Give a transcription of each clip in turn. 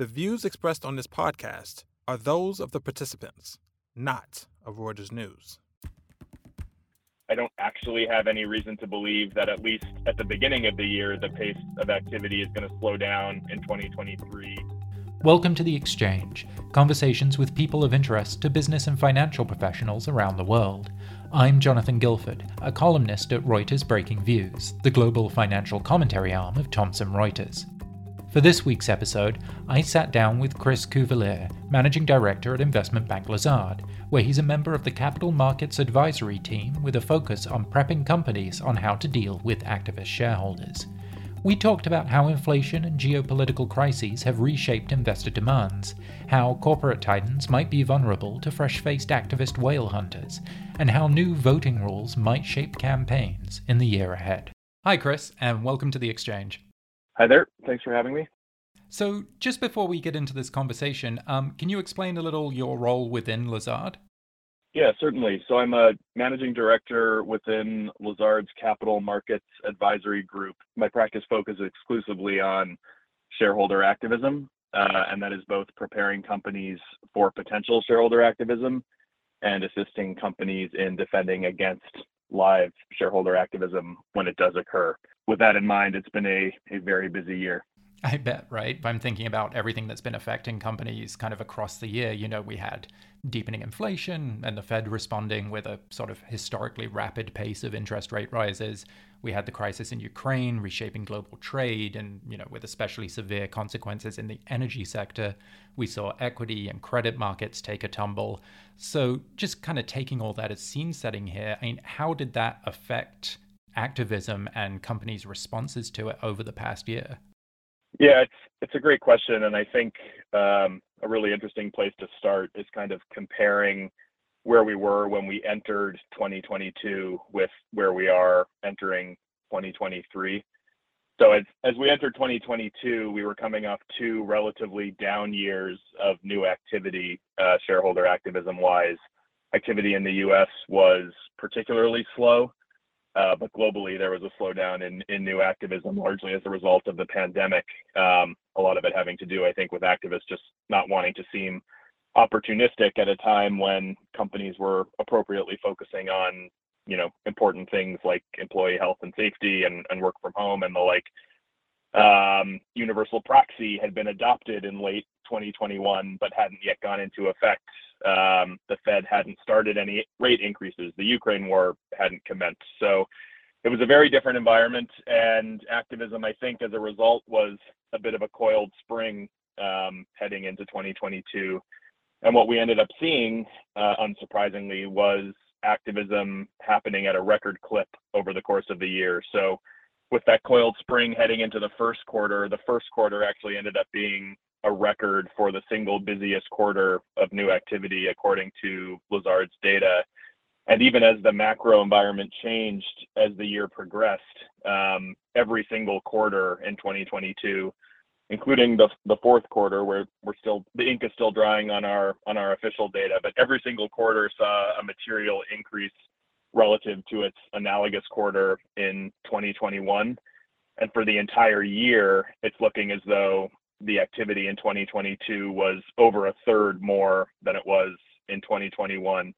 The views expressed on this podcast are those of the participants, not of Reuters News. I don't actually have any reason to believe that at least at the beginning of the year, the pace of activity is going to slow down in 2023. Welcome to The Exchange, conversations with people of interest to business and financial professionals around the world. I'm Jonathan Guilford, a columnist at Reuters Breaking Views, the global financial commentary arm of Thomson Reuters. For this week's episode, I sat down with Chris Couvelier, Managing Director at investment bank Lazard, where he's a member of the Capital Markets Advisory Team with a focus on prepping companies on how to deal with activist shareholders. We talked about how inflation and geopolitical crises have reshaped investor demands, how corporate titans might be vulnerable to fresh faced activist whale hunters, and how new voting rules might shape campaigns in the year ahead. Hi, Chris, and welcome to the Exchange. Hi there. Thanks for having me. So, just before we get into this conversation, um, can you explain a little your role within Lazard? Yeah, certainly. So, I'm a managing director within Lazard's Capital Markets Advisory Group. My practice focuses exclusively on shareholder activism, uh, and that is both preparing companies for potential shareholder activism and assisting companies in defending against live shareholder activism when it does occur with that in mind, it's been a, a very busy year. I bet, right? I'm thinking about everything that's been affecting companies kind of across the year. You know, we had deepening inflation and the Fed responding with a sort of historically rapid pace of interest rate rises. We had the crisis in Ukraine reshaping global trade and, you know, with especially severe consequences in the energy sector. We saw equity and credit markets take a tumble. So, just kind of taking all that as scene setting here, I mean, how did that affect activism and companies' responses to it over the past year? Yeah, it's it's a great question, and I think um, a really interesting place to start is kind of comparing where we were when we entered 2022 with where we are entering 2023. So as as we entered 2022, we were coming off two relatively down years of new activity, uh, shareholder activism wise. Activity in the U.S. was particularly slow. Uh, but globally, there was a slowdown in, new activism, largely as a result of the pandemic. Um, a lot of it having to do, I think, with activists just not wanting to seem opportunistic at a time when companies were appropriately focusing on, you know, important things like employee health and safety and, and work from home and the like. Um, universal proxy had been adopted in late 2021, but hadn't yet gone into effect um, the Fed hadn't started any rate increases. The Ukraine war hadn't commenced. So it was a very different environment. And activism, I think, as a result, was a bit of a coiled spring um, heading into 2022. And what we ended up seeing, uh, unsurprisingly, was activism happening at a record clip over the course of the year. So with that coiled spring heading into the first quarter, the first quarter actually ended up being a record for the single busiest quarter of new activity, according to Lazard's data. And even as the macro environment changed as the year progressed, um, every single quarter in 2022, including the the fourth quarter, where we're still the ink is still drying on our on our official data, but every single quarter saw a material increase relative to its analogous quarter in 2021. And for the entire year, it's looking as though the activity in 2022 was over a third more than it was in 2021.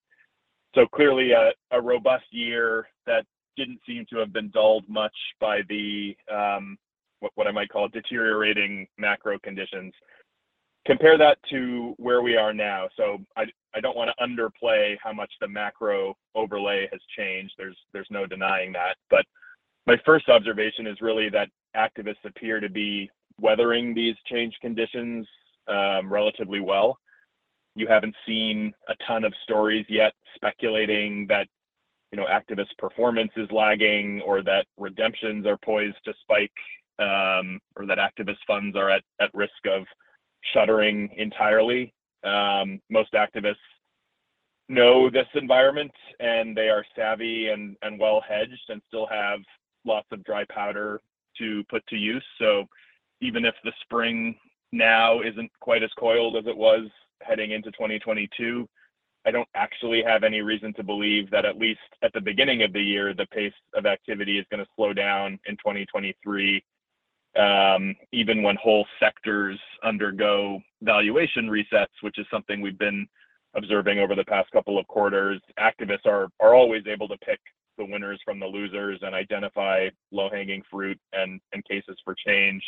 So clearly a, robust year that didn't seem to have been dulled much by the um, what, what I might call deteriorating macro conditions. Compare that to where we are now. So I, I don't want to underplay how much the macro overlay has changed. There's there's no denying that. But my first observation is really that activists appear to be weathering these change conditions um, relatively well. You haven't seen a ton of stories yet speculating that you know activist performance is lagging or that redemptions are poised to spike um, or that activist funds are at, at risk of shuttering entirely. Um, most activists know this environment and they are savvy and, and well hedged and still have lots of dry powder to put to use. So even if the spring now isn't quite as coiled as it was heading into 2022, I don't actually have any reason to believe that at least at the beginning of the year, the pace of activity is going to slow down in 2023. um, even when whole sectors undergo valuation resets, which is something we've been observing over the past couple of quarters, activists are are always able to pick the winners from the losers and identify low-hanging fruit and, and cases for change.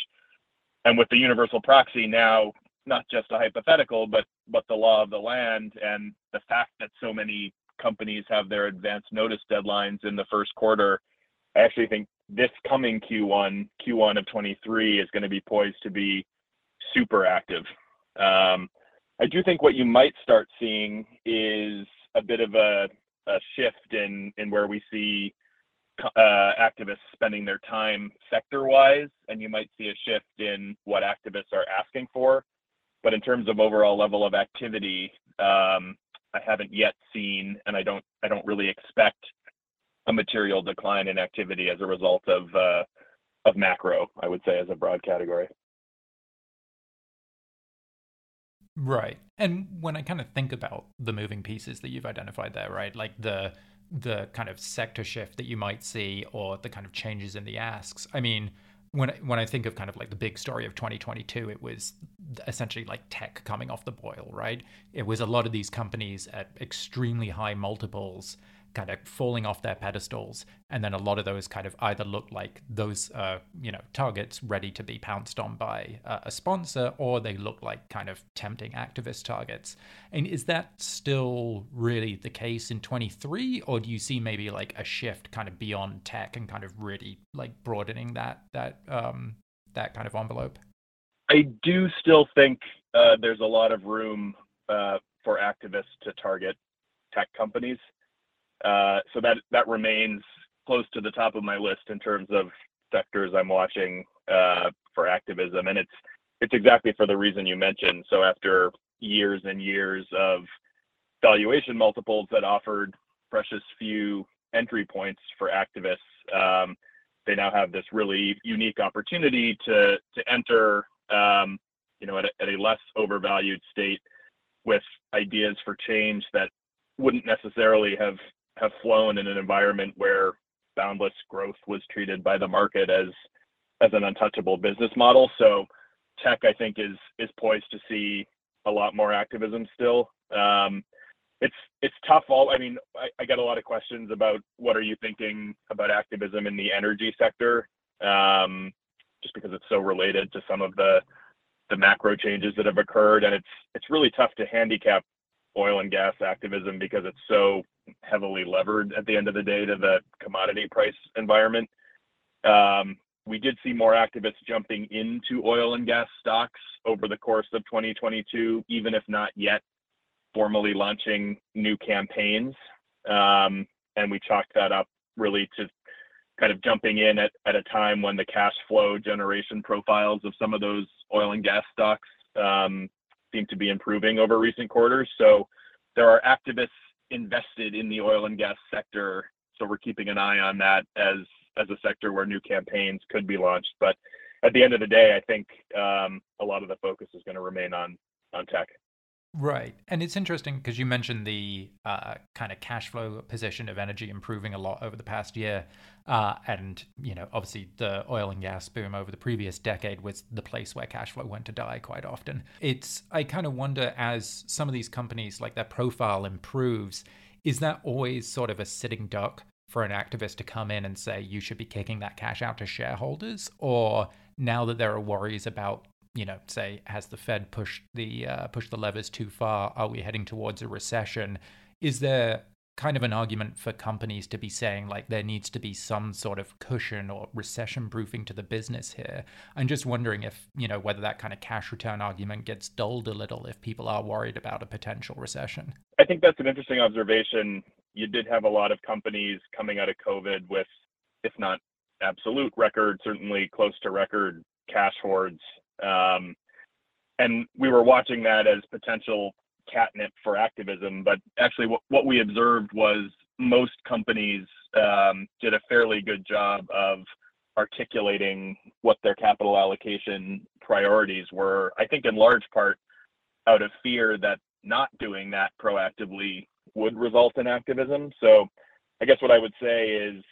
And with the universal proxy now not just a hypothetical, but but the law of the land and the fact that so many companies have their advance notice deadlines in the first quarter, I actually think this coming Q1, Q1 of 23 is going to be poised to be super active. Um, I do think what you might start seeing is a bit of a, a shift in in where we see uh, activists spending their time sector-wise, and you might see a shift in what activists are asking for. But in terms of overall level of activity, um, I haven't yet seen, and I don't I don't really expect a material decline in activity as a result of uh, of macro. I would say as a broad category. Right. And when I kind of think about the moving pieces that you've identified there, right? Like the the kind of sector shift that you might see or the kind of changes in the asks. I mean, when when I think of kind of like the big story of 2022, it was essentially like tech coming off the boil, right? It was a lot of these companies at extremely high multiples kind of falling off their pedestals. And then a lot of those kind of either look like those uh, you know targets ready to be pounced on by uh, a sponsor or they look like kind of tempting activist targets. And is that still really the case in 23 or do you see maybe like a shift kind of beyond tech and kind of really like broadening that that um that kind of envelope? I do still think uh, there's a lot of room uh, for activists to target tech companies so that that remains close to the top of my list in terms of sectors I'm watching uh, for activism, and it's it's exactly for the reason you mentioned. So after years and years of valuation multiples that offered precious few entry points for activists, um, they now have this really unique opportunity to to enter, um, at a less overvalued state with ideas for change that wouldn't necessarily have have flown in an environment where boundless growth was treated by the market as an untouchable business model. So tech, I think, is is poised to see a lot more activism still. Um, it's tough. I mean, I, get a lot of questions about what are you thinking about activism in the energy sector, um, just because it's so related to some of the macro changes that have occurred, and it's really tough to handicap oil and gas activism because it's so heavily levered at the end of the day to the commodity price environment. Um, we did see more activists jumping into oil and gas stocks over the course of 2022, even if not yet formally launching new campaigns. Um, and we chalked that up really to kind of jumping in at, a time when the cash flow generation profiles of some of those oil and gas stocks um, seem to be improving over recent quarters. So there are activists invested in the oil and gas sector. So we're keeping an eye on that as as a sector where new campaigns could be launched. But at the end of the day, I think um, a lot of the focus is going to remain on on tech. Right. And it's interesting because you mentioned the uh, kind of cash flow position of energy improving a lot over the past year. Uh, and, you know, obviously the oil and gas boom over the previous decade was the place where cash flow went to die quite often. It's, I kind of wonder as some of these companies, like their profile improves, is that always sort of a sitting duck for an activist to come in and say you should be kicking that cash out to shareholders? Or now that there are worries about you know, say, has the Fed pushed the uh, pushed the levers too far? Are we heading towards a recession? Is there kind of an argument for companies to be saying like there needs to be some sort of cushion or recession proofing to the business here i'm just wondering if you know whether that kind of cash return argument gets dulled a little if people are worried about a potential recession i think that's an interesting observation you did have a lot of companies coming out of covid with if not absolute record certainly close to record cash hoards and we were watching that as potential catnip for activism. But actually, what, we observed was most companies um, did a fairly good job of articulating what their capital allocation priorities were. I think in large part out of fear that not doing that proactively would result in activism. So I guess what I would say is um,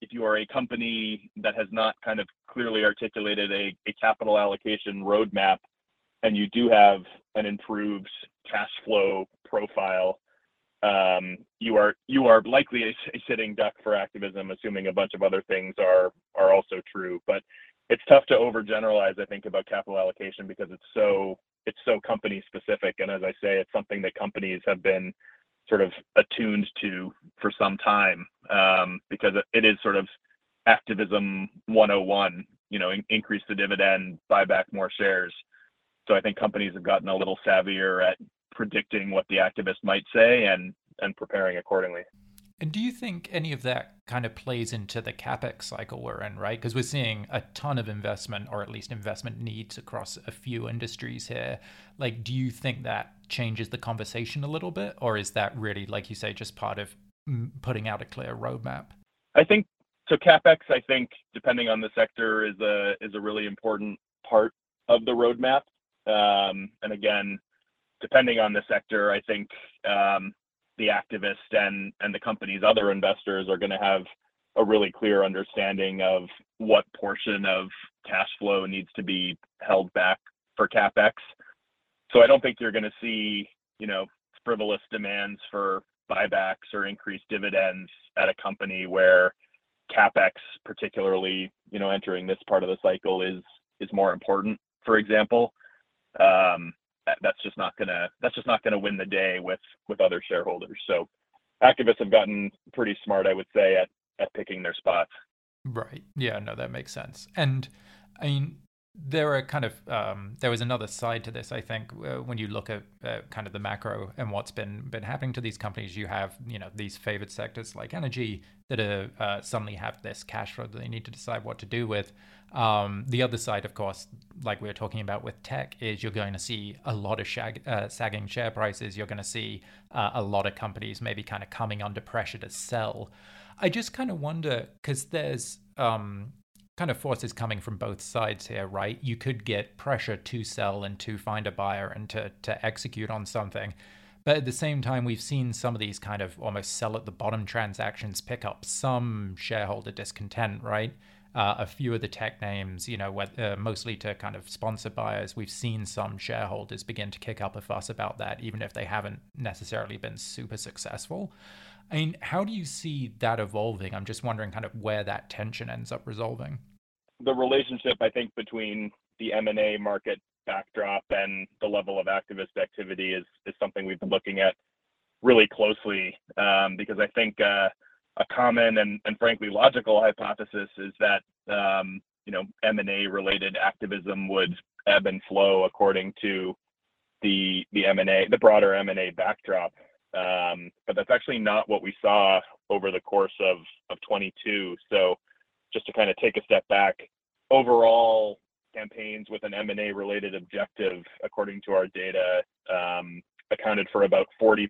if you are a company that has not kind of clearly articulated a, capital allocation roadmap and you do have an improved cash flow profile, um, you are likely a, sitting duck for activism, assuming a bunch of other things are also true. But it's tough to overgeneralize, I think, about capital allocation because it's so company specific, and as I say, it's something that companies have been sort of attuned to for some time um, because it is sort of activism 101. You know, in, increase the dividend, buy back more shares. So I think companies have gotten a little savvier at predicting what the activist might say and and preparing accordingly. And do you think any of that kind of plays into the capex cycle we're in, right? Because we're seeing a ton of investment, or at least investment needs across a few industries here. Like, do you think that changes the conversation a little bit, or is that really, like you say, just part of putting out a clear roadmap? I think so. Capex, I think, depending on the sector, is a is a really important part of the roadmap. Um, and again, depending on the sector, I think um, the activist and and the company's other investors are going to have a really clear understanding of what portion of cash flow needs to be held back for capex. So I don't think you're going to see, you know, frivolous demands for buybacks or increased dividends at a company where capex, particularly, you know, entering this part of the cycle is is more important. For example, um, that's just not gonna that's just not gonna win the day with with other shareholders. So activists have gotten pretty smart, I would say, at at picking their spots. Right. Yeah. No, that makes sense. And I mean, there are kind of um, there was another side to this. I think uh, when you look at uh, kind of the macro and what's been been happening to these companies, you have you know these favored sectors like energy that are uh, suddenly have this cash flow that they need to decide what to do with. Um, the other side, of course, like we were talking about with tech, is you're going to see a lot of shag, uh, sagging share prices. You're going to see uh, a lot of companies maybe kind of coming under pressure to sell. I just kind of wonder because there's um, kind of forces coming from both sides here, right? You could get pressure to sell and to find a buyer and to to execute on something. But at the same time, we've seen some of these kind of almost sell at the bottom transactions pick up some shareholder discontent, right? Uh, a few of the tech names, you know, uh, mostly to kind of sponsor buyers, we've seen some shareholders begin to kick up a fuss about that, even if they haven't necessarily been super successful. I mean, how do you see that evolving? I'm just wondering kind of where that tension ends up resolving the relationship I think between the M&A market backdrop and the level of activist activity is is something we've been looking at really closely um, because I think uh, a common and, frankly logical hypothesis is that um, you know M&A related activism would ebb and flow according to the the M&A the broader M&A backdrop. Um, but that's actually not what we saw over the course of of 22 so just to kind of take a step back, overall campaigns with an M&A related objective, according to our data, um, accounted for about 40%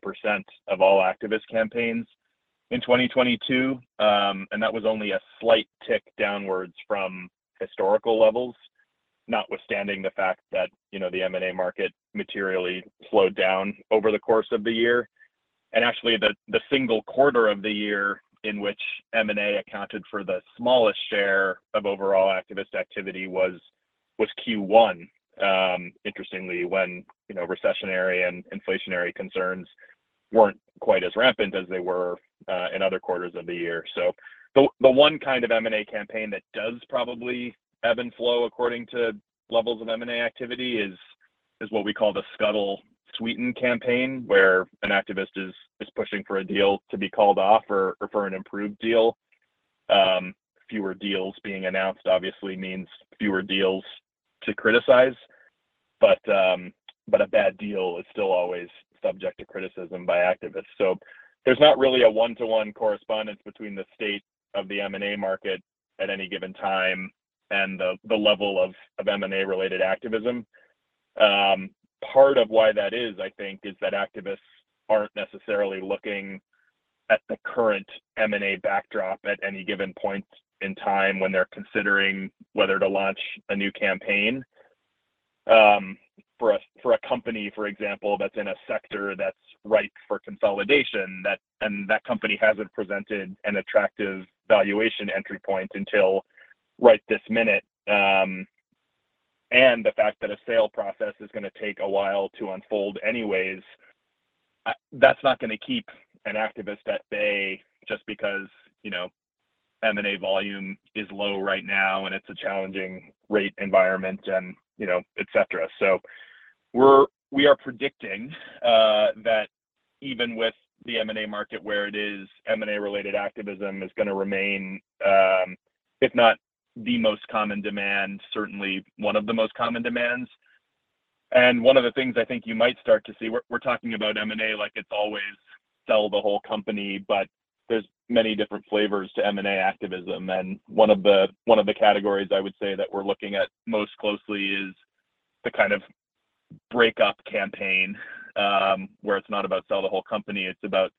of all activist campaigns in 2022, um, and that was only a slight tick downwards from historical levels, notwithstanding the fact that you know the M&A market materially slowed down over the course of the year. And actually, the the single quarter of the year in which M&A accounted for the smallest share of overall activist activity was was Q1. Um, interestingly, when you know recessionary and inflationary concerns weren't quite as rampant as they were in other quarters of the year. So the one kind of M&A campaign that does probably ebb and flow according to levels of M&A activity is what we call the scuttle sweeten campaign where an activist is pushing for a deal to be called off or, or for an improved deal. Um, fewer deals being announced obviously means fewer deals to criticize, but um, but a bad deal is still always subject to criticism by activists. So there's not really a one-to-one correspondence between the state of the M&A market at any given time and the, the level of, of M&A related activism. Um, part of why that is, I think, is that activists aren't necessarily looking at the current M&A backdrop at any given point in time when they're considering whether to launch a new campaign. Um, for a for a company, for example, that's in a sector that's ripe for consolidation, that and that company hasn't presented an attractive valuation entry point until right this minute. Um, and the fact that a sale process is going to take a while to unfold anyways, that's not going to keep an activist at bay just because you know M&A volume is low right now and it's a challenging rate environment and you know et cetera. So we are predicting uh, that even with the M&A market where it is, M&A related activism is going to remain, um, if not the most common demand, certainly one of the most common demands. And one of the things I think you might start to see, we're, we're talking about M&A like it's always sell the whole company, but there's many different flavors to M&A activism. And one of the one of the categories I would say that we're looking at most closely is the kind of breakup campaign, um, where it's not about sell the whole company, it's about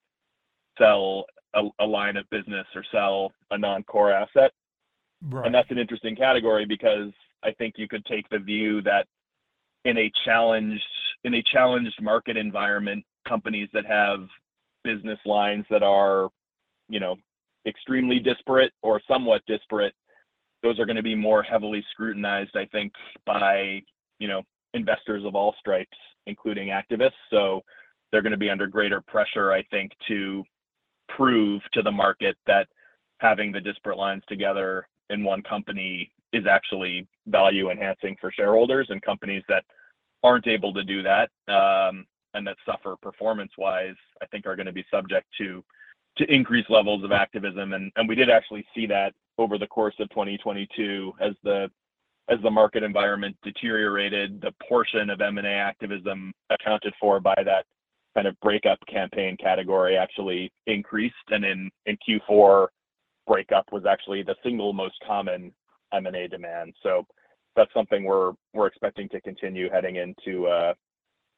sell a, a line of business or sell a non-core asset. Right. And that's an interesting category because I think you could take the view that in a challenged in a challenged market environment, companies that have business lines that are, you know, extremely disparate or somewhat disparate, those are going to be more heavily scrutinized, I think, by, you know, investors of all stripes, including activists. So they're going to be under greater pressure, I think, to prove to the market that having the disparate lines together in one company is actually value enhancing for shareholders and companies that aren't able to do that um, and that suffer performance wise, I think are going to be subject to to increased levels of activism. And, and we did actually see that over the course of 2022 as the as the market environment deteriorated, the portion of M&A activism accounted for by that kind of breakup campaign category actually increased. And in, in Q4, breakup was actually the single most common M&A demand. So that's something we're we're expecting to continue heading into uh,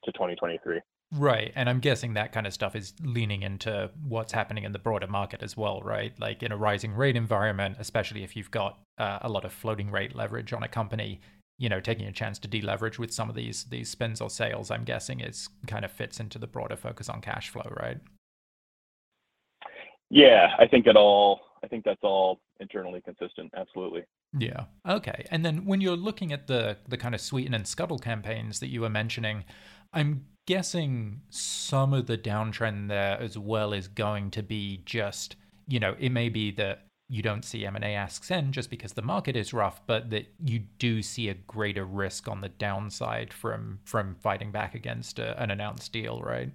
to 2023. Right. And I'm guessing that kind of stuff is leaning into what's happening in the broader market as well, right? Like in a rising rate environment, especially if you've got uh, a lot of floating rate leverage on a company, you know, taking a chance to deleverage with some of these these spins or sales, I'm guessing is kind of fits into the broader focus on cash flow, right? Yeah, I think it all I think that's all internally consistent. Absolutely. Yeah. Okay. And then when you're looking at the the kind of sweeten and scuttle campaigns that you were mentioning, I'm guessing some of the downtrend there as well is going to be just, you know, it may be that you don't see M&A asks in just because the market is rough, but that you do see a greater risk on the downside from from fighting back against a, an announced deal, right?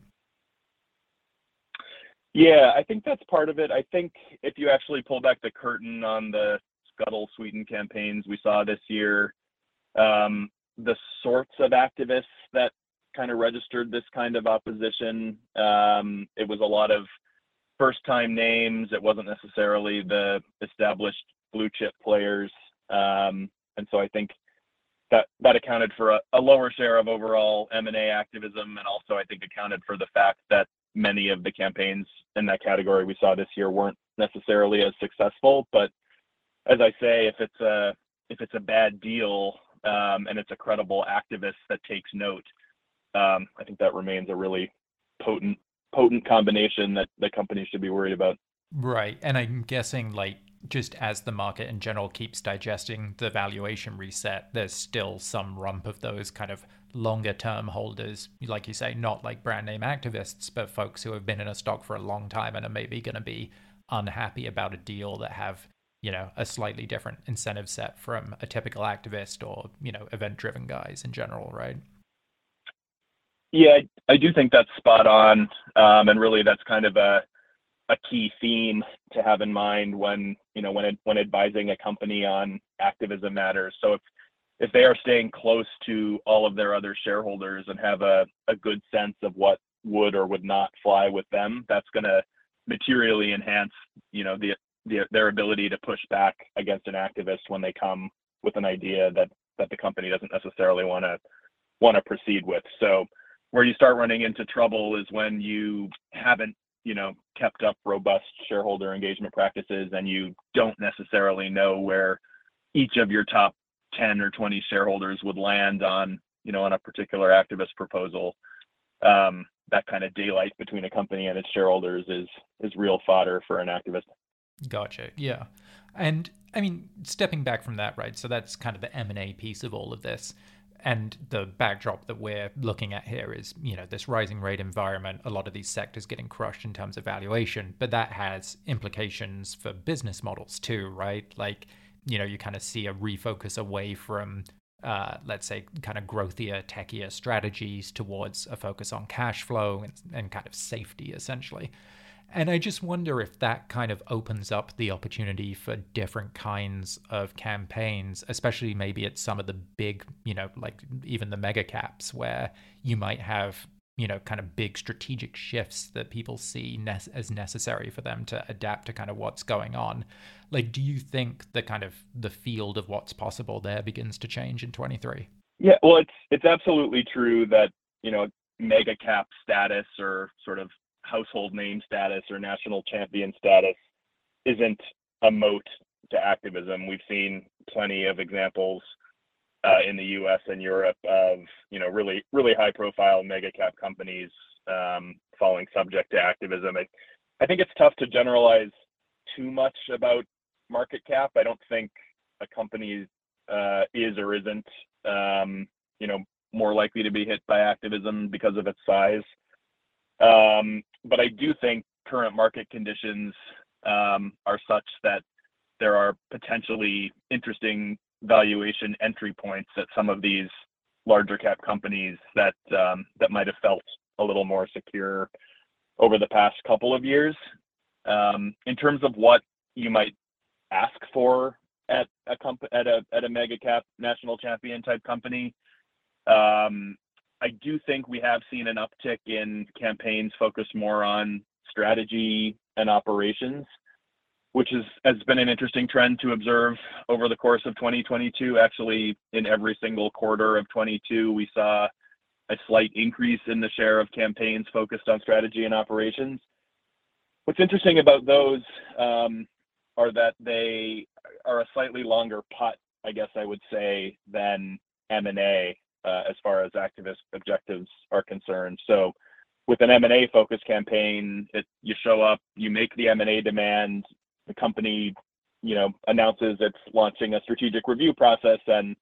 Yeah, I think that's part of it. I think if you actually pull back the curtain on the Scuttle Sweeten campaigns we saw this year, um, the sorts of activists that kind of registered this kind of opposition. Um, it was a lot of first time names. It wasn't necessarily the established blue chip players. Um, and so I think that that accounted for a, a, lower share of overall M&A activism and also I think accounted for the fact that many of the campaigns in that category we saw this year weren't necessarily as successful. But as I say, if it's a if it's a bad deal um, and it's a credible activist that takes note, Um, I think that remains a really potent potent combination that companies should be worried about. Right, and I'm guessing like just as the market in general keeps digesting the valuation reset, there's still some rump of those kind of longer term holders, like you say, not like brand name activists, but folks who have been in a stock for a long time and are maybe going to be unhappy about a deal that have you know a slightly different incentive set from a typical activist or you know event driven guys in general right yeah, I do think that's spot on, um, and really that's kind of a key theme to have in mind when you know when advising a company on activism matters. So if they are staying close to all of their other shareholders and have a, good sense of what would or would not fly with them, that's going to materially enhance you know the, the their ability to push back against an activist when they come with an idea that the company doesn't necessarily want to want to proceed with. So where you start running into trouble is when you haven't you know kept up robust shareholder engagement practices and you don't necessarily know where each of your top 10 or 20 shareholders would land on you know on a particular activist proposal um, that kind of daylight between a company and its shareholders is is real fodder for an activist Gotcha. Yeah. And I mean, stepping back from that, right? So that's kind of the M&A piece of all of this. And the backdrop that we're looking at here is, you know, this rising rate environment, a lot of these sectors getting crushed in terms of valuation, but that has implications for business models too, right? Like, you know, you kind of see a refocus away from uh, let's say, kind of growthier, techier strategies towards a focus on cash flow and, and kind of safety, essentially. And I just wonder if that kind of opens up the opportunity for different kinds of campaigns, especially maybe at some of the big, you know, like even the mega caps, where you might have, you know, kind of big strategic shifts that people see ne- as necessary for them to adapt to kind of what's going on. Like, do you think the kind of the field of what's possible there begins to change in 23? Yeah, well, it's it's absolutely true that you know mega cap status or sort of household name status or national champion status isn't a moat to activism. We've seen plenty of examples uh, in the U.S. and Europe of you know really really high profile mega cap companies um, falling subject to activism. I, I think it's tough to generalize too much about market cap. I don't think a company uh, is or isn't um, you know more likely to be hit by activism because of its size. Um, but I do think current market conditions um, are such that there are potentially interesting valuation entry points at some of these larger cap companies that um, might have felt a little more secure over the past couple of years. Um, in terms of what you might ask for at a mega cap national champion type company, I do think we have seen an uptick in campaigns focused more on strategy and operations, which has been an interesting trend to observe over the course of 2022. Actually, in every single quarter of 22, we saw a slight increase in the share of campaigns focused on strategy and operations. What's interesting about those um, are that they are a slightly longer putt, I guess I would say, than M&A as far as activist objectives are concerned. So with an M&A focused campaign, it, you show up, you make the M&A demand, the company, you know, announces it's launching a strategic review process and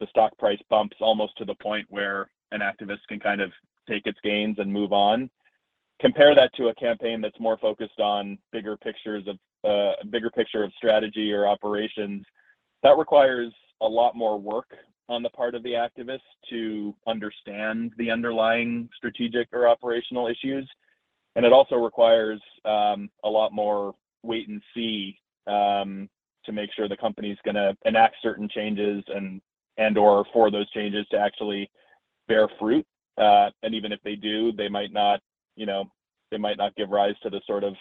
the stock price bumps almost to the point where an activist can kind of take its gains and move on. Compare that to a campaign that's more focused on bigger pictures of uh, bigger picture of strategy or operations. That requires a lot more work on the part of the activists to understand the underlying strategic or operational issues. And it also requires um, a lot more wait and see um, to make sure the company is going to enact certain changes and and or for those changes to actually bear fruit. Uh, and even if they do, they might not, you know, they might not give rise to the sort of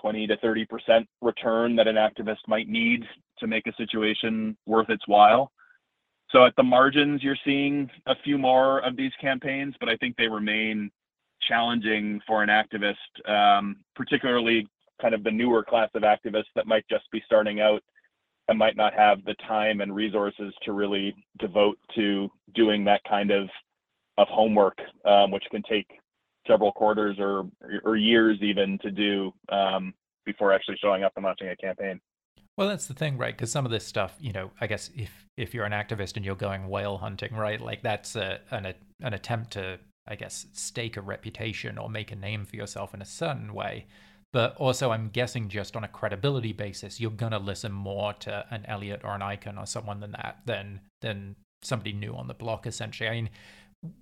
20 to 30 percent return that an activist might need to make a situation worth its while. So at the margins, you're seeing a few more of these campaigns, but I think they remain challenging for an activist, um, particularly kind of the newer class of activists that might just be starting out and might not have the time and resources to really devote to doing that kind of of homework, um, which can take several quarters or or years even to do um, before actually showing up and launching a campaign. Well, that's the thing, right? Because some of this stuff, you know, I guess if if you're an activist and you're going whale hunting, right, like that's a, an an attempt to, I guess, stake a reputation or make a name for yourself in a certain way. But also, I'm guessing just on a credibility basis, you're gonna listen more to an Elliott or an Icahn or someone than that than than somebody new on the block. Essentially, I mean,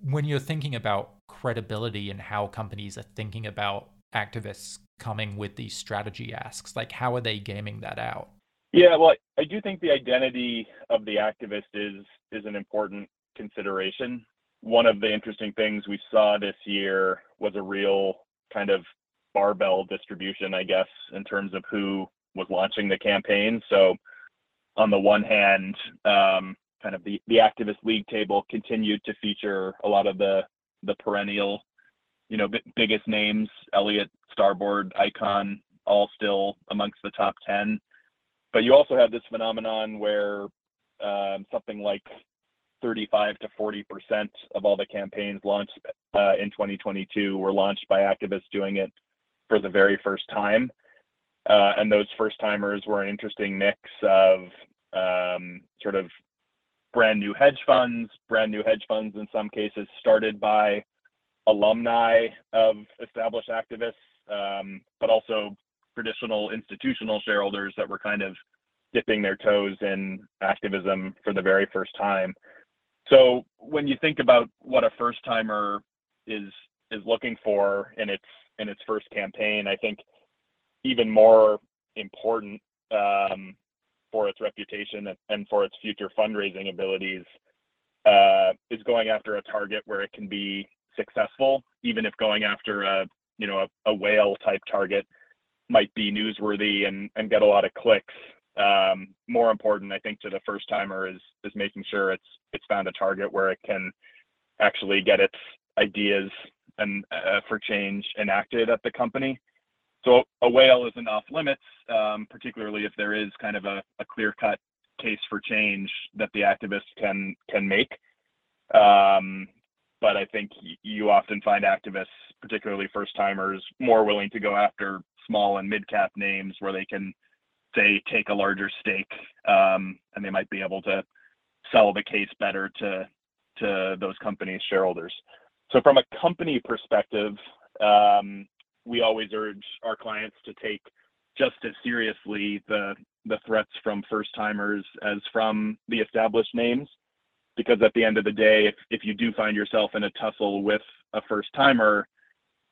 when you're thinking about credibility and how companies are thinking about activists coming with these strategy asks, like how are they gaming that out? Yeah, well, I do think the identity of the activist is is an important consideration. One of the interesting things we saw this year was a real kind of barbell distribution, I guess, in terms of who was launching the campaign. So, on the one hand, um, kind of the the activist league table continued to feature a lot of the the perennial, you know, b- biggest names: Elliott, Starboard, Icahn, all still amongst the top ten but you also have this phenomenon where um, something like 35 to 40 percent of all the campaigns launched uh, in 2022 were launched by activists doing it for the very first time. Uh, and those first timers were an interesting mix of um, sort of brand new hedge funds, brand new hedge funds in some cases started by alumni of established activists, um, but also traditional institutional shareholders that were kind of dipping their toes in activism for the very first time. So when you think about what a first timer is is looking for in its in its first campaign, I think even more important um, for its reputation and for its future fundraising abilities uh, is going after a target where it can be successful, even if going after a you know a, a whale type target might be newsworthy and, get a lot of clicks. Um, more important, I think, to the first timer is is making sure it's it's found a target where it can actually get its ideas and uh, for change enacted at the company. So a whale isn't off limits, um, particularly if there is kind of a, a clear cut case for change that the activists can can make. But I think you often find activists, particularly first timers, more willing to go after small and mid cap names where they can say take a larger stake um, and they might be able to sell the case better to to those companies shareholders. So from a company perspective um, we always urge our clients to take just as seriously the the threats from first timers as from the established names because at the end of the day if, if you do find yourself in a tussle with a first timer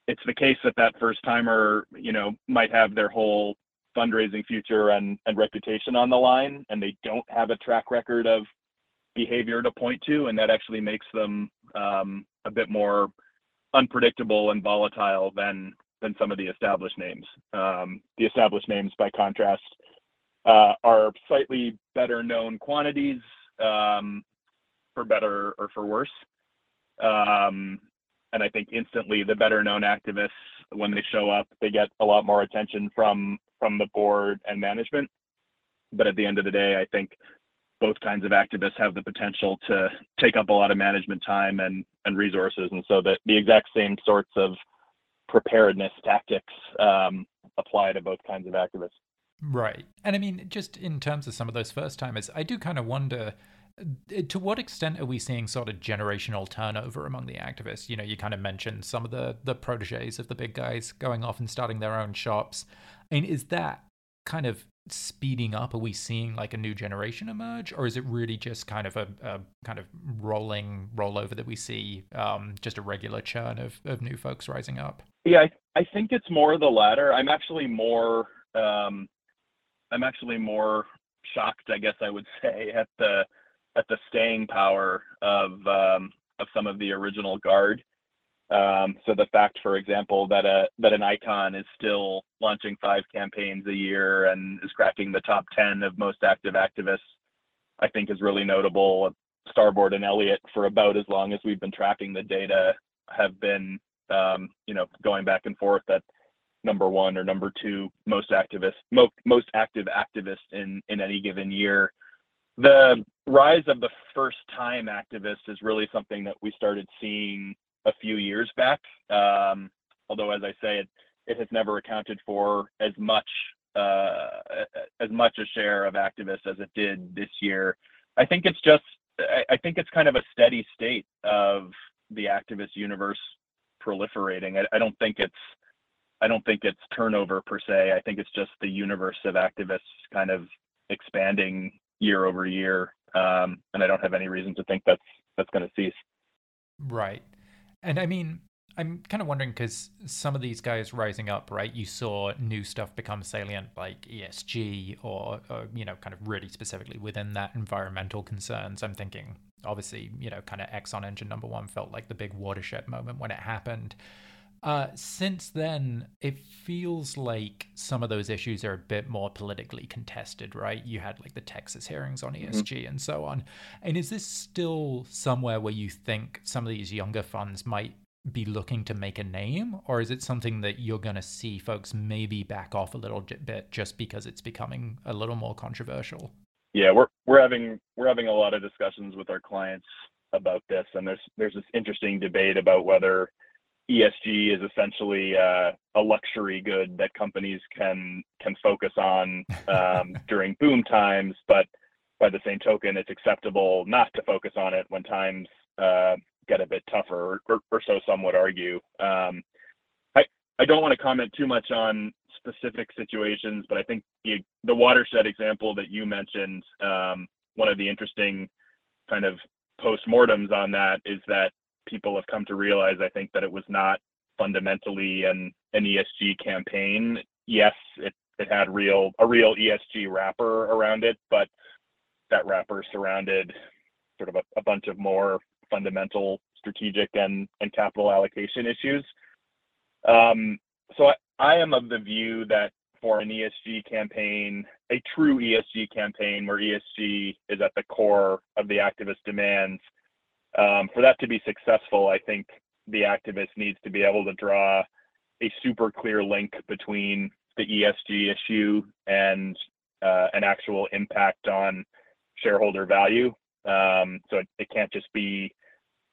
it's the case that that first timer you know might have their whole fundraising future and, and reputation on the line and they don't have a track record of behavior to point to and that actually makes them um, a bit more unpredictable and volatile than than some of the established names. Um, the established names by contrast uh, are slightly better known quantities um, for better or for worse. Um, and I think instantly the better known activists when they show up they get a lot more attention from from the board and management. But at the end of the day I think both kinds of activists have the potential to take up a lot of management time and and resources. And so that the exact same sorts of preparedness tactics um, apply to both kinds of activists. Right. And i mean just in terms of some of those first timers i do kind of wonder to what extent are we seeing sort of generational turnover among the activists? You know, you kind of mentioned some of the the proteges of the big guys going off and starting their own shops. I mean, is that kind of speeding up? Are we seeing like a new generation emerge, or is it really just kind of a, a kind of rolling rollover that we see, um, just a regular churn of, of new folks rising up? Yeah, I, I think it's more the latter. I'm actually more um, I'm actually more shocked, I guess I would say, at the at the staying power of um, of some of the original guard. Um, so the fact, for example, that a that an Icahn is still launching five campaigns a year and is cracking the top ten of most active activists, I think is really notable. Starboard and Elliott, for about as long as we've been tracking the data, have been um, you know going back and forth at number one or number two most activist most most active activists in in any given year the rise of the first time activist is really something that we started seeing a few years back. Um, although, as I say, it, it has never accounted for as much uh, as much a share of activists as it did this year. I think it's just I, I think it's kind of a steady state of the activist universe proliferating. I, I don't think it's I don't think it's turnover per se. I think it's just the universe of activists kind of expanding year over year, um, and I don't have any reason to think that's to cease. Right, and I mean, I'm kind of wondering because some of these guys rising up, right? You saw new stuff become salient, like ESG, or, or you know, kind of really specifically within that environmental concerns. I'm thinking, obviously, you know, kind of Exxon Engine Number One felt like the big watershed moment when it happened. Uh, since then, it feels like some of those issues are a bit more politically contested, right? You had like the Texas hearings on ESG mm-hmm. and so on. And is this still somewhere where you think some of these younger funds might be looking to make a name, or is it something that you're going to see folks maybe back off a little bit just because it's becoming a little more controversial? Yeah, we're we're having we're having a lot of discussions with our clients about this, and there's there's this interesting debate about whether ESG is essentially uh, a luxury good that companies can can focus on um, during boom times, but by the same token, it's acceptable not to focus on it when times uh, get a bit tougher, or, or, so some would argue. Um, I I don't want to comment too much on specific situations, but I think the, the watershed example that you mentioned, um, one of the interesting kind of postmortems on that is that people have come to realize, I think, that it was not fundamentally an, an ESG campaign. Yes, it, it had real a real ESG wrapper around it, but that wrapper surrounded sort of a, a bunch of more fundamental strategic and, and capital allocation issues. Um, so I, I am of the view that for an ESG campaign, a true ESG campaign where ESG is at the core of the activist demands, um, for that to be successful, I think the activist needs to be able to draw a super clear link between the ESG issue and uh, an actual impact on shareholder value. Um, so it, it, can't just be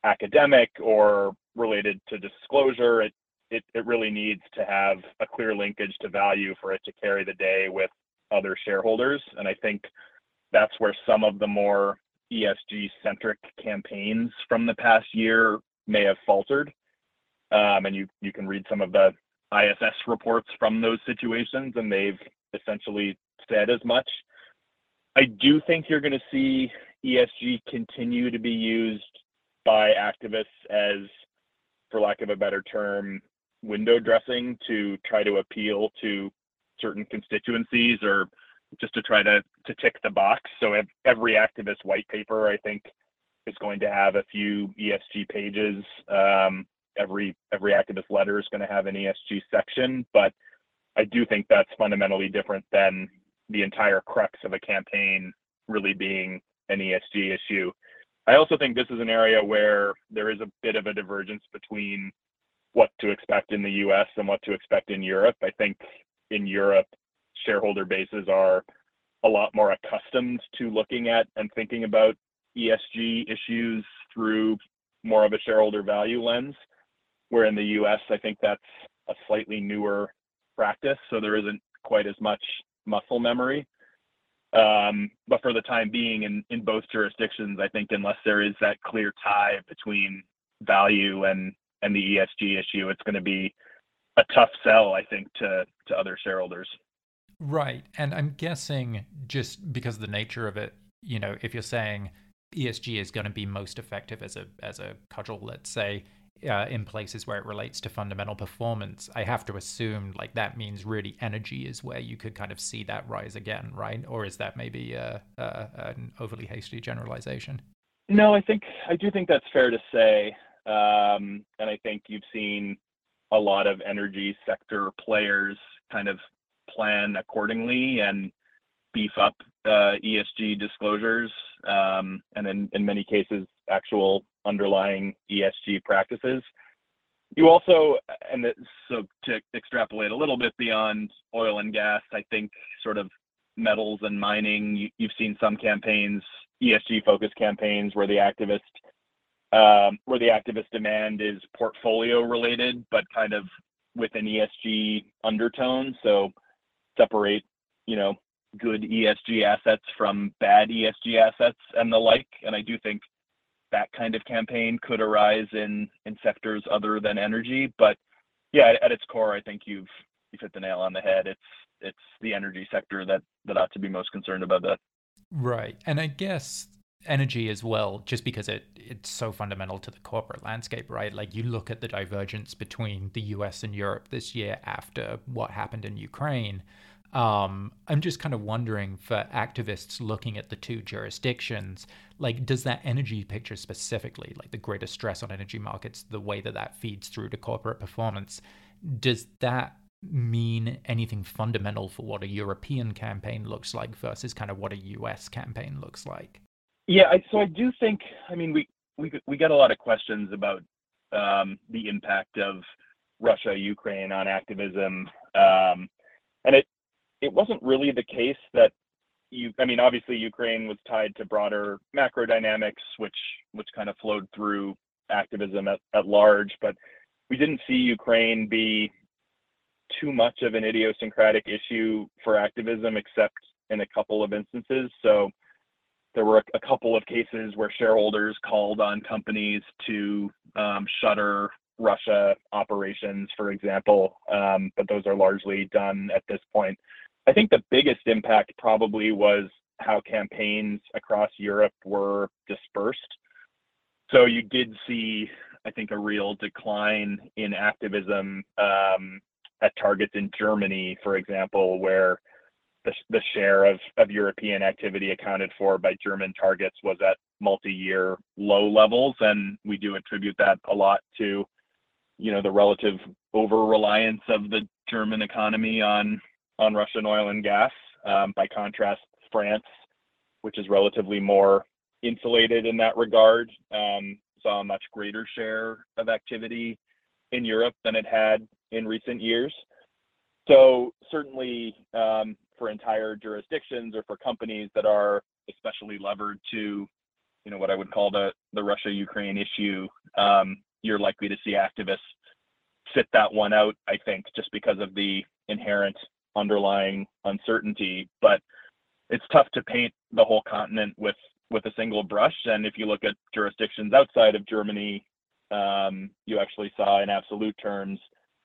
academic or related to disclosure. It, it, it really needs to have a clear linkage to value for it to carry the day with other shareholders. And I think that's where some of the more ESG centric campaigns from the past year may have faltered. Um, and you can read some of the ISS reports from those situations, and they've essentially said as much. I do think you're going to see ESG continue to be used by activists as, for lack of a better term, window dressing to try to appeal to certain constituencies or just to try to to tick the box. So every activist white paper, I think, is going to have a few ESG pages. Um, every every activist letter is going to have an ESG section, but I do think that's fundamentally different than the entire crux of a campaign really being an ESG issue. I also think this is an area where there is a bit of a divergence between what to expect in the US and what to expect in Europe. I think in Europe, shareholder bases are a lot more accustomed to looking at and thinking about ESG issues through more of a shareholder value lens. Where in the US, I think that's a slightly newer practice. So there isn't quite as much muscle memory. Um, but for the time being, in, in both jurisdictions, I think unless there is that clear tie between value and, and the ESG issue, it's going to be a tough sell, I think, to, to other shareholders. Right. And I'm guessing just because of the nature of it, you know, if you're saying ESG is going to be most effective as a as a cudgel, let's say, uh, in places where it relates to fundamental performance, I have to assume like that means really energy is where you could kind of see that rise again, right? Or is that maybe uh, uh, an overly hasty generalization? No, I think I do think that's fair to say, um, and I think you've seen a lot of energy sector players kind of plan accordingly and beef up uh, ESG disclosures, um, and in, in many cases, actual underlying ESG practices. You also, and so to extrapolate a little bit beyond oil and gas, I think sort of metals and mining, you, you've seen some campaigns, ESG focused campaigns, where the activist um, where the activist demand is portfolio related, but kind of with an ESG undertone. So separate, you know, good ESG assets from bad ESG assets and the like. And I do think that kind of campaign could arise in in sectors other than energy. But yeah, at, its core, I think you've you've hit the nail on the head. It's it's the energy sector that that ought to be most concerned about that. Right, and I guess energy as well, just because it it's so fundamental to the corporate landscape, right? Like you look at the divergence between the U.S. and Europe this year after what happened in Ukraine um, I'm just kind of wondering for activists looking at the two jurisdictions, like, does that energy picture specifically, like the greater stress on energy markets, the way that that feeds through to corporate performance, does that mean anything fundamental for what a European campaign looks like versus kind of what a US campaign looks like? Yeah, I, so I do think, I mean, we, we, we get a lot of questions about um, the impact of Russia, Ukraine on activism. Um, and it, it wasn't really the case that you I mean obviously Ukraine was tied to broader macro dynamics which which kind of flowed through activism at, at large but we didn't see Ukraine be too much of an idiosyncratic issue for activism, except in a couple of instances. So there were a couple of cases where shareholders called on companies to um, shutter Russia operations, for example, um, but those are largely done at this point. I think the biggest impact probably was how campaigns across Europe were dispersed. So you did see, I think, a real decline in activism um, at targets in Germany, for example, where the, share of, European activity accounted for by German targets was at multi-year low levels, and we do attribute that a lot to, you know, the relative over-reliance of the German economy on on Russian oil and gas. Um, by contrast, France, which is relatively more insulated in that regard, um, saw a much greater share of activity in Europe than it had in recent years. So certainly um, for entire jurisdictions or for companies that are especially levered to, you know, what I would call the the Russia-Ukraine issue, um, you're likely to see activists sit that one out. I think just because of the inherent underlying uncertainty. But it's tough to paint the whole continent with with a single brush. And if you look at jurisdictions outside of Germany, um, you actually saw in absolute terms,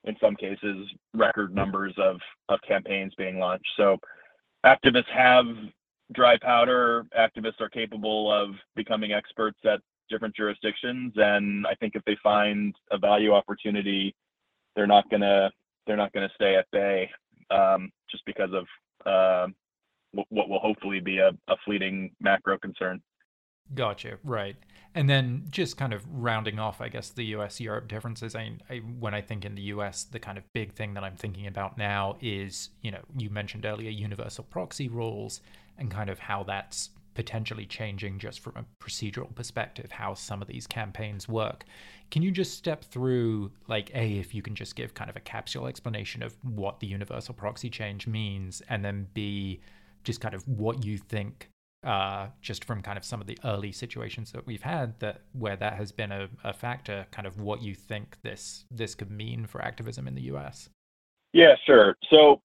in some cases, record numbers of campaigns being launched. So activists have dry powder. Activists are capable of becoming experts at different jurisdictions, and I think if they find a value opportunity, they're not gonna they're not gonna stay at bay um, just because of uh, what will hopefully be a, a fleeting macro concern. Gotcha. Right. And then just kind of rounding off, I guess, the US Europe differences. I, I, when I think in the US, the kind of big thing that I'm thinking about now is, you know, you mentioned earlier universal proxy rules and kind of how that's potentially changing just from a procedural perspective how some of these campaigns work. Can you just step through, like, A, if you can just give kind of a capsule explanation of what the universal proxy change means, and then B, just kind of what you think, uh, just from kind of some of the early situations that we've had that where that has been a, a factor, kind of what you think this this could mean for activism in the U.S. Yeah, sure. So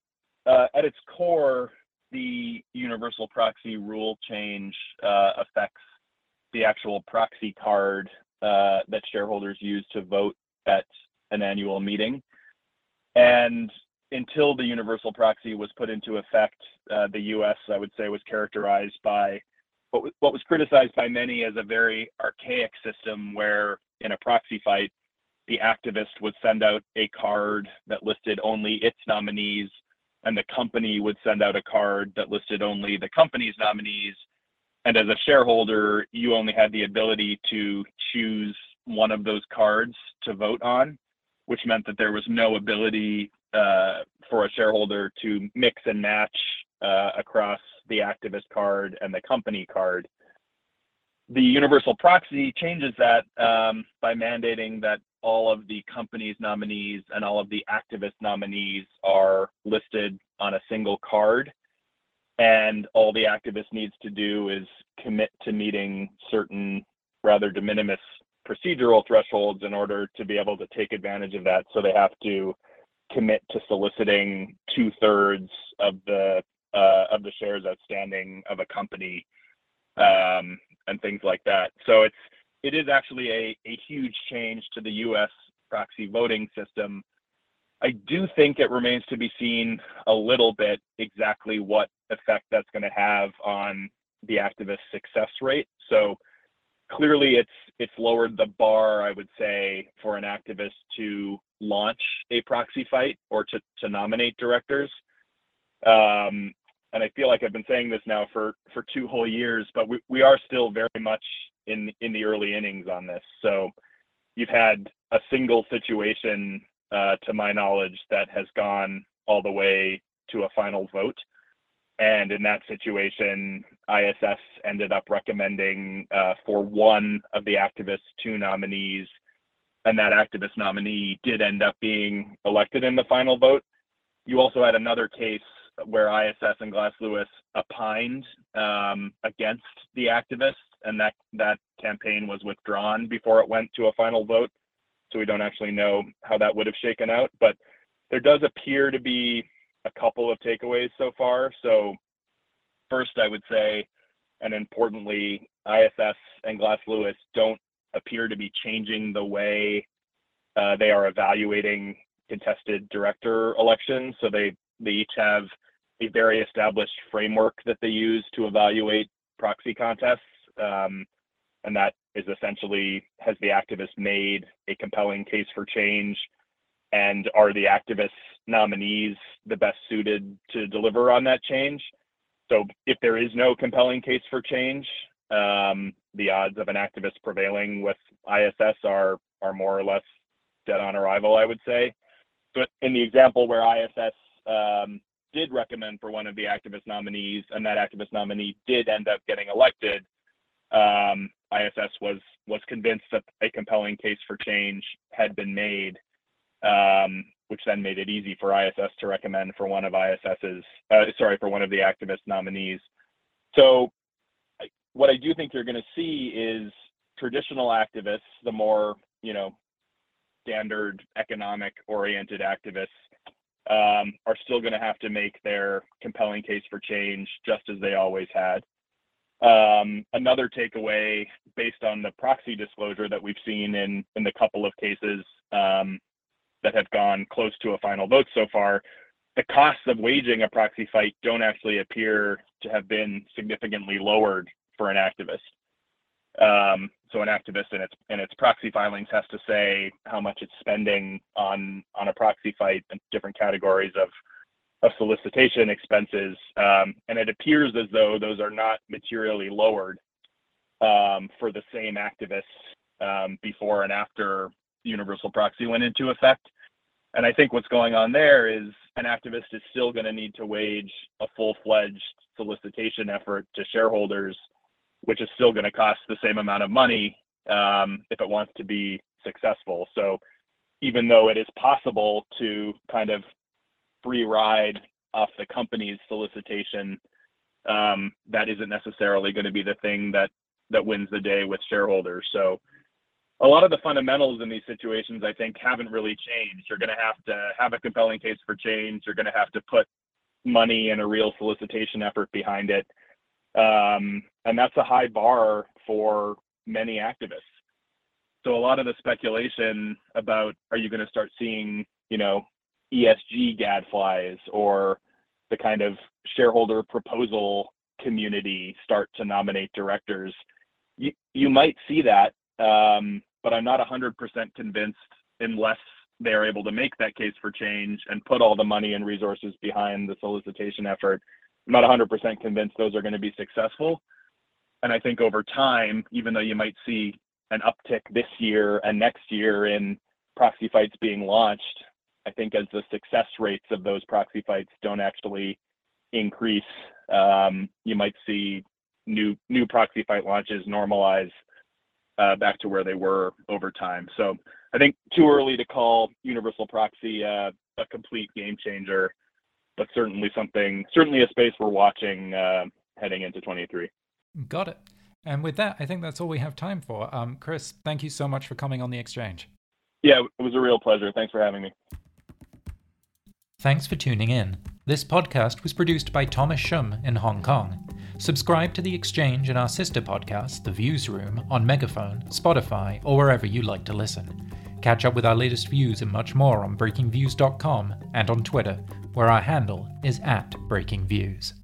uh, at its core, the universal proxy rule change uh, affects the actual proxy card uh, that shareholders use to vote at an annual meeting. And until the universal proxy was put into effect, uh, the US, I would say, was characterized by what was, what was criticized by many as a very archaic system where in a proxy fight, the activist would send out a card that listed only its nominees and the company would send out a card that listed only the company's nominees. And as a shareholder, you only had the ability to choose one of those cards to vote on, which meant that there was no ability for a shareholder to mix and match uh, across the activist card and the company card. The universal proxy changes that um, by mandating that all of the company's nominees and all of the activist nominees are listed on a single card. And all the activist needs to do is commit to meeting certain rather de minimis procedural thresholds in order to be able to take advantage of that. So they have to commit to soliciting two thirds of the uh, of the shares outstanding of a company um, and things like that. So it's it is actually a, a huge change to the U.S. proxy voting system. I do think it remains to be seen a little bit exactly what effect that's going to have on the activist success rate. So clearly, it's it's lowered the bar, I would say, for an activist to launch a proxy fight or to to nominate directors. Um, and I feel like I've been saying this now for for two whole years, but we, we are still very much in in the early innings on this. So you've had a single situation, uh, to my knowledge, that has gone all the way to a final vote. And in that situation, ISS ended up recommending uh, for one of the activists two nominees, and that activist nominee did end up being elected in the final vote. You also had another case where ISS and Glass Lewis opined um, against the activist, and that that campaign was withdrawn before it went to a final vote. so we don't actually know how that would have shaken out. But there does appear to be a couple of takeaways so far. So first, I would say, and importantly, ISS and Glass Lewis don't appear to be changing the way uh, they are evaluating contested director elections. So they they each have a very established framework that they use to evaluate proxy contests, um, and that is essentially has the activist made a compelling case for change, and are the activists' nominees the best suited to deliver on that change? So if there is no compelling case for change, um, the odds of an activist prevailing with ISS are are more or less dead on arrival, I would say. But in the example where ISS um, did recommend for one of the activist nominees, and that activist nominee did end up getting elected, um, ISS was was convinced that a compelling case for change had been made, um, which then made it easy for ISS to recommend for one of ISS's, uh, sorry, for one of the activist nominees. So, what I do think you're going to see is traditional activists, the more you know, standard economic oriented activists um, are still going to have to make their compelling case for change just as they always had. Um, another takeaway based on the proxy disclosure that we've seen in, in the couple of cases um, that have gone close to a final vote so far, the costs of waging a proxy fight don't actually appear to have been significantly lowered for an activist. Um, so an activist in its in its proxy filings has to say how much it's spending on on a proxy fight and different categories of of solicitation expenses, um, and it appears as though those are not materially lowered um, for the same activists um, before and after universal proxy went into effect. And I think what's going on there is an activist is still going to need to wage a full-fledged solicitation effort to shareholders which is still going to cost the same amount of money um, if it wants to be successful. So even though it is possible to kind of free ride off the company's solicitation, um, that isn't necessarily going to be the thing that that wins the day with shareholders. So a lot of the fundamentals in these situations, I think, haven't really changed. You're going to have to have a compelling case for change. You're going to have to put money and a real solicitation effort behind it. Um, and that's a high bar for many activists. So a lot of the speculation about are you going to start seeing, you know, ESG gadflies or the kind of shareholder proposal community start to nominate directors, you, you might see that, um, but I'm not 100% convinced unless they're able to make that case for change and put all the money and resources behind the solicitation effort I'm not 100% convinced those are going to be successful. And I think over time, even though you might see an uptick this year and next year in proxy fights being launched, I think as the success rates of those proxy fights don't actually increase, um, you might see new new proxy fight launches normalize uh, back to where they were over time. So I think too early to call universal proxy uh, a complete game changer but certainly something, certainly a space we're watching uh, heading into 23. Got it. And with that, I think that's all we have time for. Um, Chris, thank you so much for coming on the exchange. Yeah, it was a real pleasure. Thanks for having me. Thanks for tuning in. This podcast was produced by Thomas Shum in Hong Kong. Subscribe to The Exchange and our sister podcast, The Viewsroom, on Megaphone, Spotify, or wherever you like to listen. Catch up with our latest views and much more on breakingviews.com and on Twitter, where our handle is at breakingviews.